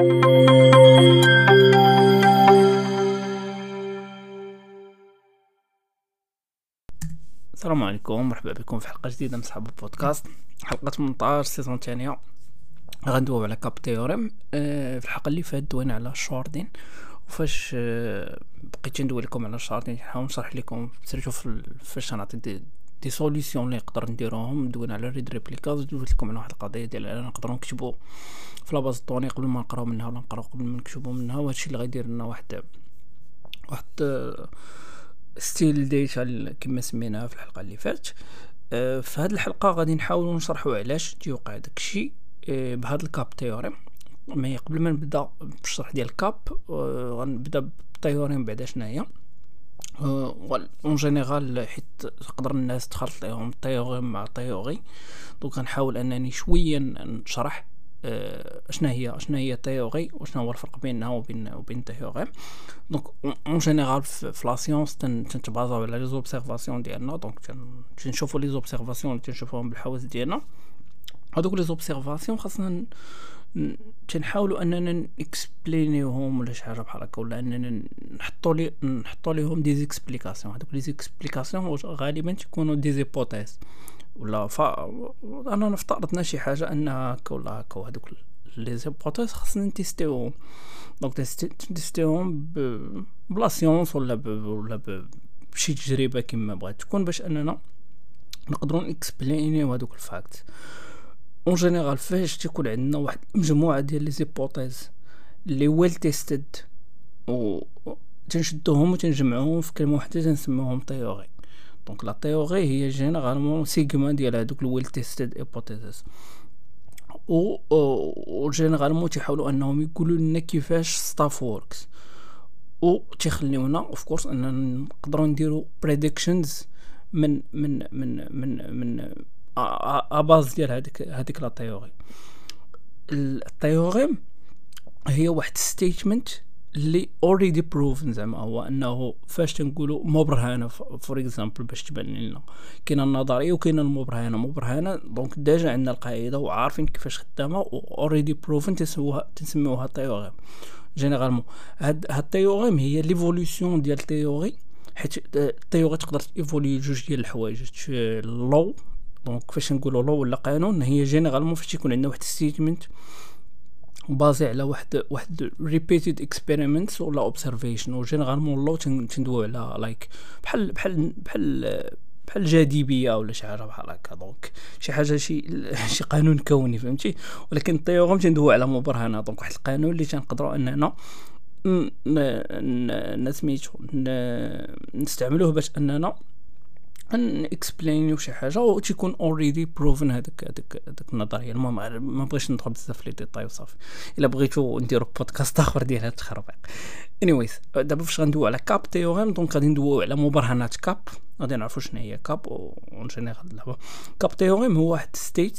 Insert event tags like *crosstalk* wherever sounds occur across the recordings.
السلام عليكم مرحبا بكم في حلقة جديدة من صحاب البودكاست. حلقة 18 saison ثانية غندويو على CAP theorem. آه في الحلقة اللي فاتت دوينا على ال sharding وفاش آه بقيت ندوي لكم على ال sharding نحاول نشرح لكم surtout فاش نعطي des solutions اللي نقدر نديروهم دوينا على read replicas دويت لكم على واحد القضية ديال نقدروا نكتبوا في la base de données قبل ما نقراو منها ولا نقراو قبل ما نكتبوا منها. وهادشي اللي غيدير لنا واحد واحد آه stale data كما سميناها في الحلقة اللي فاتت. أه في هذه الحلقة غادي نحاولوا نشرحوا علاش تيوقع داكشي أه بهذا ال CAP theorem mais قبل ما نبدا بالشرح ديال ال CAP غنبدا بال theorem بعدا شناهي en général حيت تقدر الناس تخلط لهم ال theorem مع ال theory donc غنحاول أنني شوية نشرح أشنا هي أشنا هي theory وشنا هو الفرق بينها وبين وبين theorem donc en général في la science تنتبازاو على les observations ديالنا. donc تنشوفوا les observations تنشوفوهم بالحواس ديالنا. هادوك les observations خاصنا تنحاولوا أننا نكسبلينيوهم ولا شي حاجة بحال هكا ولا أننا نحطوا لي نحطوا ليهم des explications هادوك les explications غالبا تيكونوا des hypothèses ولا ف أنا نفترضنا شي حاجة أنها هكا ولا هكا وهذوك les hypothèses خصنا نتيستيوهم. donc تيستيوهم ب la science ولا ب... ولا ب... بشي تجربة كما بغات تكون باش أننا نقدروا نكسبلينيو هذوك ال facts en général فاش تيكون عندنا واحد مجموعة ديال les hypothèses اللي well tested و تنشدوهم وتنجمعوهم في كلمة واحدة تنسميوهم theory donc la théorie هي généralement sigma ديال هادوك ال well tested hypotheses و و généralement تيحاولوا أنهم يقولوا لنا كيفاش stuff works و تيخليونا of course أننا نقدروا نديروا predictions من من من من من la base ديال هذيك هذيك la théorie. ال theorem هي واحد statement اللي already proven زعما هو أنه فاش تنقولوا مبرهنه for example باش تبان لنا. كاينة النظرية وكاينة المبرهنه مبرهنه donc déjà عندنا القاعدة وعارفين كيفاش خدامة already proven تسموها تسميوها théorème généralement هاد هاد ال théorème هي l'évolution ديال ال théorie حيت ال théorie تقدر évoluer جوج ديال الحوايج. law donc فاش نقولوا law ولا قانون هي généralement فاش يكون عندنا واحد statement basé على واحد واحد repeated experiment ولا observation و généralement law تندوي على like بحال بحال بحال بحال الجاذبيه ولا شي حاجة بحال هكا. donc شي حاجة شي شي قانون كوني فهمتي؟ ولكن ال théorème تندوي على مبرهنه donc واحد القانون اللي تنقدروا أننا نسميتو نستعملوه باش أننا أن explain شي حاجة و تيكون already proven هذاك هذاك هذاك النظرية. المهم ما بغيتش ندخل بزاف في les détails وصافي. إلا بغيتو نديرو بودكاست آخر ديال هاد التخربيق. anyways دابا فاش غندويو على CAP theorem donc غادي ندويو على مبرهنات CAP. غادي نعرفو شنو هي CAP en général دابا CAP theorem هو واحد state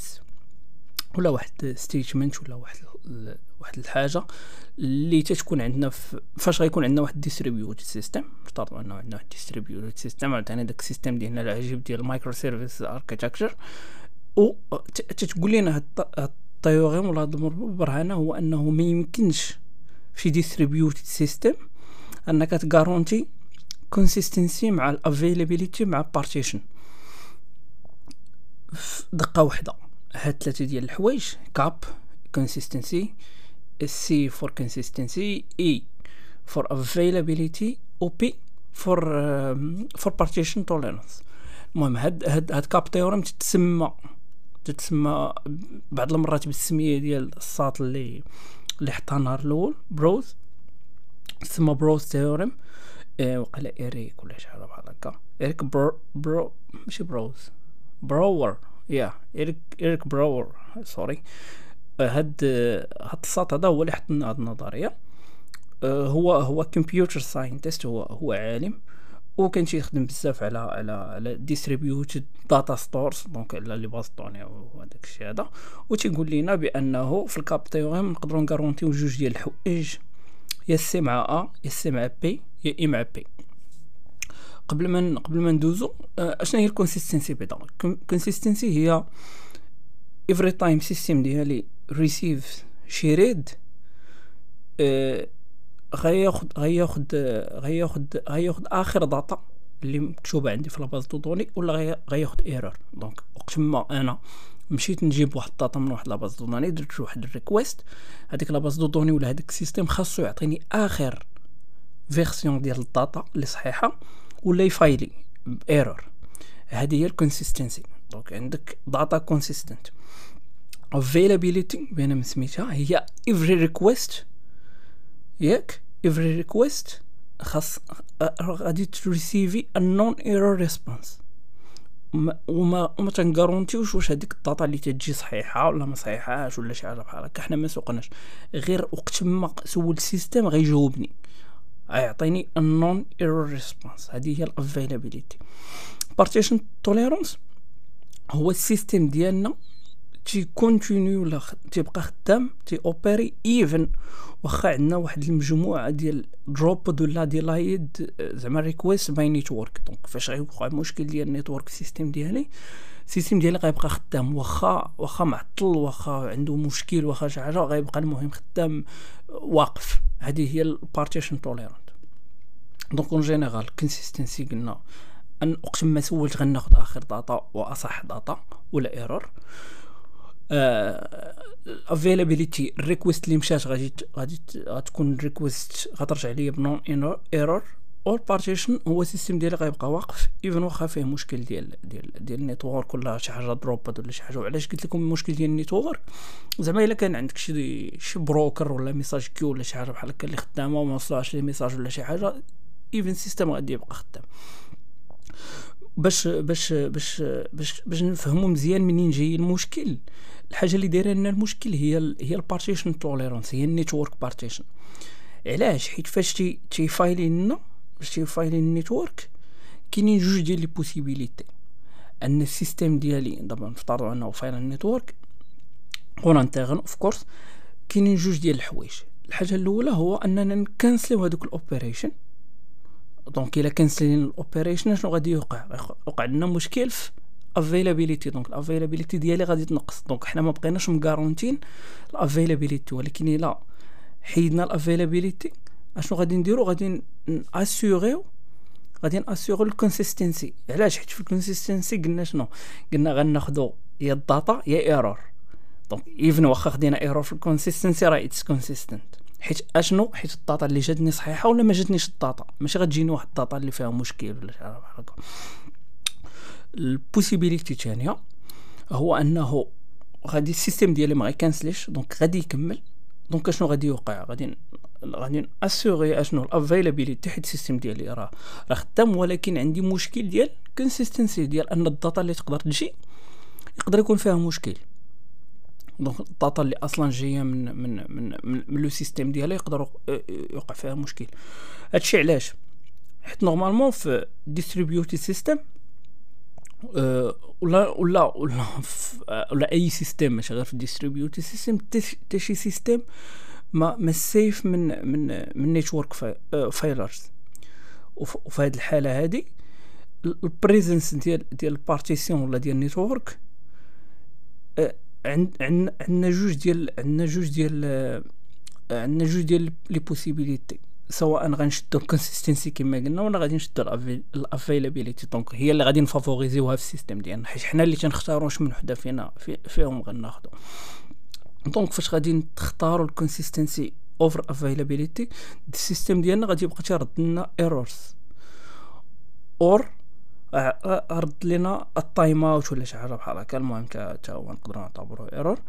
ولا واحد statement ولا واحد واحد الحاجة اللي تتكون عندنا فاش غيكون عندنا واحد distributed system نفترضوا انه عندنا واحد distributed system عندنا داك ال system ديالنا العجيب ديال ال microservice architecture و تتقول لنا هاد ال theorem ولا هاد البرهانة هو أنه ما يمكنش في distributed system أنك ت garantir consistency مع ال availability مع partition دقة واحدة. هاد ثلاثة ديال الحوايج CAP consistency C for consistency A for availability و P for um, for partition tolerance. المهم هاد هاد هاد CAP theorem تتسمى تتسمى بعض المرات بالسمية ديال الساط اللي اللي حطها النهار الأول Brewer. تسمى Brewer theorem إيه وقال Eric ولا شي حاجة بحال هكا. Eric Brew Brew ماشي Brewer's. Brewer يا Eric Eric Brewer sorry. هاد هاد الساط هذا هو اللي حط لنا هاد النظرية. آه، هو هو computer scientist هو هو عالم وكان تيخدم بزاف على على على distributed data stores donc على les bases de données وهداك الشيء هذا. وتيقول لنا بأنه في ال CAP theorem نقدروا ن garantir يو جوج ديال الحوايج يا C مع A يا C مع P يا A مع P. قبل ما قبل ما ندوزو آه، اشنا هي ال consistency بعدا ال consistency هي every time system ديالي receives شي read آه غياخد غياخد غياخد غياخد آخر data اللي مكتوبة عندي في la base de données ولا غياخد error donc وقت ما أنا مشيت نجيب واحد ال data من واحد la base de données درت واحد ال request هذيك la base de données ولا هذاك ال système خاصو يعطيني آخر version ديال ال data اللي صحيحة ولا ي fail ي ب error هذه هي ال consistency donc عندك data consistent availability بين سميتها هي every request. ياك؟ every request خاص غادي ت recevoir non error response. وما وما تن garantir يوش واش هذيك ال data اللي تجي صحيحة ولا ما صحيحاش ولا شي حاجة بحال هكا. حنا ما سوقناش. غير وقت ما سول ال system غيجاوبني. غيعطيني ال non error response هذه هي ال availability partition tolerance هو ال system ديالنا تي continuer ولا تيبقى خدام تي opérer even واخا عندنا واحد المجموعة ديال drop ولا delayed زعما request by network donc فاش غيوقع مشكل ديال ال network system ديالي ال system ديالي غيبقى خدام. واخا واخا معطل واخا عنده مشكل واخا شي حاجة غيبقى المهم خدام واقف. هذه هي ال partition tolerant donc en général consistency قلنا. أن وقت ما سولت غناخد آخر data وأصح data ولا error availability ال request اللي مشات غادي غادي غتكون ال request غترجع ليا ب non error or partition هو ال system ديالي غيبقى واقف even واخا فيه مشكل ديال ديال ديال ال network ولا شي حاجة drop ات ولا شي حاجة. وعلاش قلت لكم المشكل ديال ال network زعما إلا كان عندك شي شي broker ولا message queue ولا شي حاجة بحال هكا اللي خدامة وما وصلهاش les messages ولا شي حاجة even ال system غادي يبقى خدام. باش باش باش باش باش نفهموا مزيان منين جاي المشكل. الحاجة اللي دايرة لنا المشكل هي هي ال partition tolerance هي ال network partition. علاش؟ حيت فاش تي تي fail ي لنا فاش تي fail ي ال network كاينين جوج ديال les possibilités أن ال système ديالي دابا نفترضوا أنه fail ال network en interne of course كاينين جوج ديال الحوايج. الحاجة الأولى هو أننا ن cancel يو هذوك ال operation. donc إلا cancel ين ال operation شنو غادي يوقع؟ وقع لنا مشكل في availability donc ال availability ديالي غادي تنقص. donc حنا ما بقيناش م garantir ين ال availability ولكن إلا حيدنا ال availability أشنو غادي نديرو؟ غادي ناسيغيو غادي ناسيغو ال consistency علاش؟ حيت في الكونسيستنسي قلنا شنو؟ قلنا غناخدو يا ال data يا error donc even واخا خدينا error في ال consistency راه it's consistent حيت أشنو؟ حيت ال data اللي جاتني صحيحة ولا ما جاتنيش ال data؟ ماشي غتجيني واحد ال data اللي فيها مشكل ولا شي حاجة بحال هكا. ال possibilité الثانية هو أنه غادي ال system ديالي ما غي cancel يش donc غادي يكمل. donc أشنو غادي يوقع؟ غادي غادي assurer أشنو ال availability حيت ال system ديالي. راه راه خدام ولكن عندي مشكل ديال consistency ديال أن ال data اللي تقدر تجي يقدر يكون فيها مشكل. donc ال data اللي أصلا جاية من من من من, من le système ديالها يقدر يوقع فيها مشكل. هادشي علاش؟ حيت normalement في distributed system ولا ولا ولا ولا أي system ماشي غير في ال distributed system حتى شي system ما ما safe من من من network failures وفي هذه الحالة هذه ال presence ديال ديال ال partition ولا ديال ال network عندنا جوج ديال عندنا جوج ديال عندنا جوج ديال les possibilités سواء غنشدو ال consistency كما قلنا ولا غادي نشدو ال availability donc هي اللي غادي نفافوريزيوها في ال system ديالنا حيت حنا اللي تنختارو واش من وحدة فينا في فيهم غناخدو. donc فاش غادي تختاروا ال consistency over availability ال system ديالنا غادي يبقى تيرد لنا errors or رد لنا ال time out ولا شي حاجة بحال هكا. المهم تا هو نقدروا نعتبروه error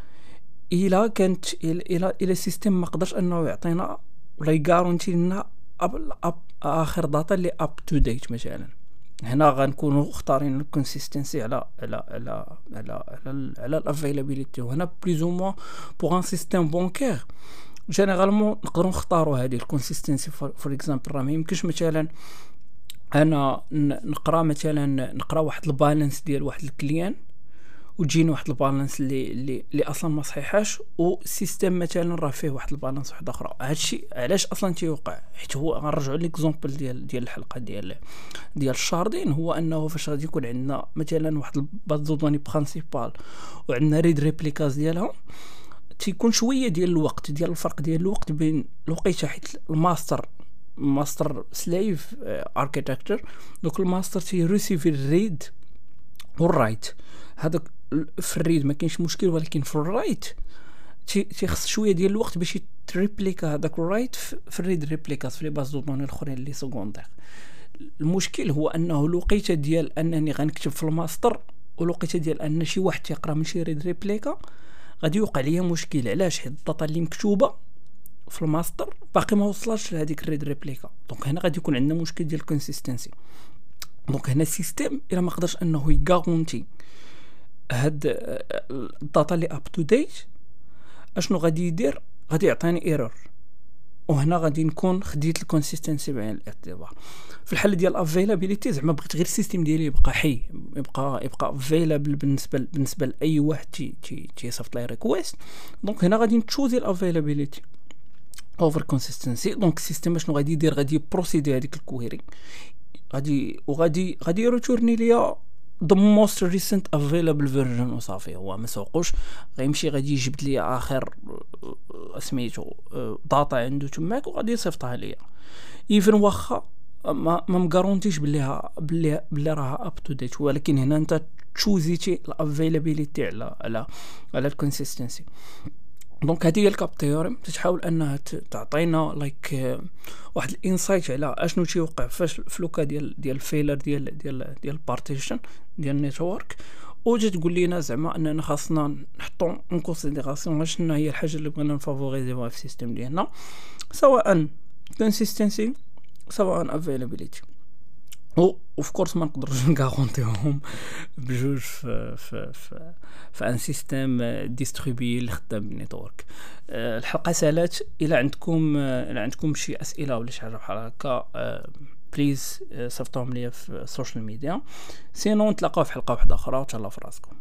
إلا كانت الا إلا ال system ما قدرش أنه يعطينا ولا يغارونتي لنا آخر data اللي up to date مثلا هنا غنكونوا اختارين ال consistency على على على على على, على ال availability وهنا plus ou moins pour un système bancaire généralement نقدروا نختاروا هذه ال consistency for example راه ما يمكنش مثلا أنا نقرأ مثلا نقرأ واحد ال balance ديال واحد ال client وتجيني واحد ال balance اللي اللي, اللي أصلا ما صحيحاش وال system مثلا راه فيه واحد ال balance واحد أخرى هادشي علاش أصلا تيوقع؟ حيت هو غنرجعوا l'exemple ديال ديال الحلقة ديال ديال ال sharding هو أنه فاش غادي يكون عندنا مثلا واحد ال base de données principale وعندنا read replicas ديالها تيكون شوية ديال الوقت ديال الفرق ديال الوقت بين الوقيتة حيت ال master master slave architecture donc ال master تي receive ال read وال write هذاك في ال read ما كاينش مشكل ولكن في ال write تيخص شوية ديال الوقت باش تريبليكا هذاك ال write في ال read replicas في les bases de données الاخرين اللي secondaires المشكل هو أنه الوقيتة ديال أنني غنكتب في الماستر والوقيتة ديال أن شي واحد تيقرا من شي read replica غادي يوقع ليا مشكل. علاش؟ حيت ال data اللي مكتوبة في الماستر باقي ما وصلش لهذيك ال read replica. donc هنا غادي يكون عندنا مشكل ديال ال consistency donc هنا ال système إلا ما قدرش أنه يغارونتي هاد ال data اللي up to date أشنو غادي يدير؟ غادي يعطيني error وهنا غادي نكون خديت ال consistency بعين الاعتبار. في الحالة ديال availability زعما بغيت غير ال system ديالي يبقى حي يبقى يبقى available بالنسبة بالنسبة لأي واحد تي تي تيصيفط les request donc هنا غادي نتشوزي ال availability over consistency donc ال system شنو غادي يدير؟ غادي بروسيدي هذيك ال query غادي وغادي غادي يريتورني ليا the most recent available version وصافي هو ما سوقوش. غيمشي غادي يجبد لي آخر سميتو data عنده تماك وغادي يصيفطها ليا. even واخا ما ما مغارونتيش بلي بلي بلي راها up to date ولكن هنا انت تشوزيتي ال availability على على على ال consistency donc هذه هي ال CAP theorem تتحاول أنها تعطينا like واحد ال insight على أشنو تيوقع فاش ف le cas ديال ديال ال failure ديال ديال ديال ال partition ديال ال network وجا تقول لنا زعما أننا خاصنا نحطو en considération شنو هي الحاجة اللي بغينا نفافوريزيوها في ال system ديالنا سواء consistency سواء availability و of course ما نقدروش *laughs* نغارونتيهم بجوج في في في, في un système distribué اللي خدام بال network الحلقة سالات إلى عندكم إلى عندكم شي أسئلة ولا شي حاجة بحال هكا please صيفطوهم ليا في ال social media sinon نتلاقاو في حلقه واحدة أخرى وتهلاو في راسكم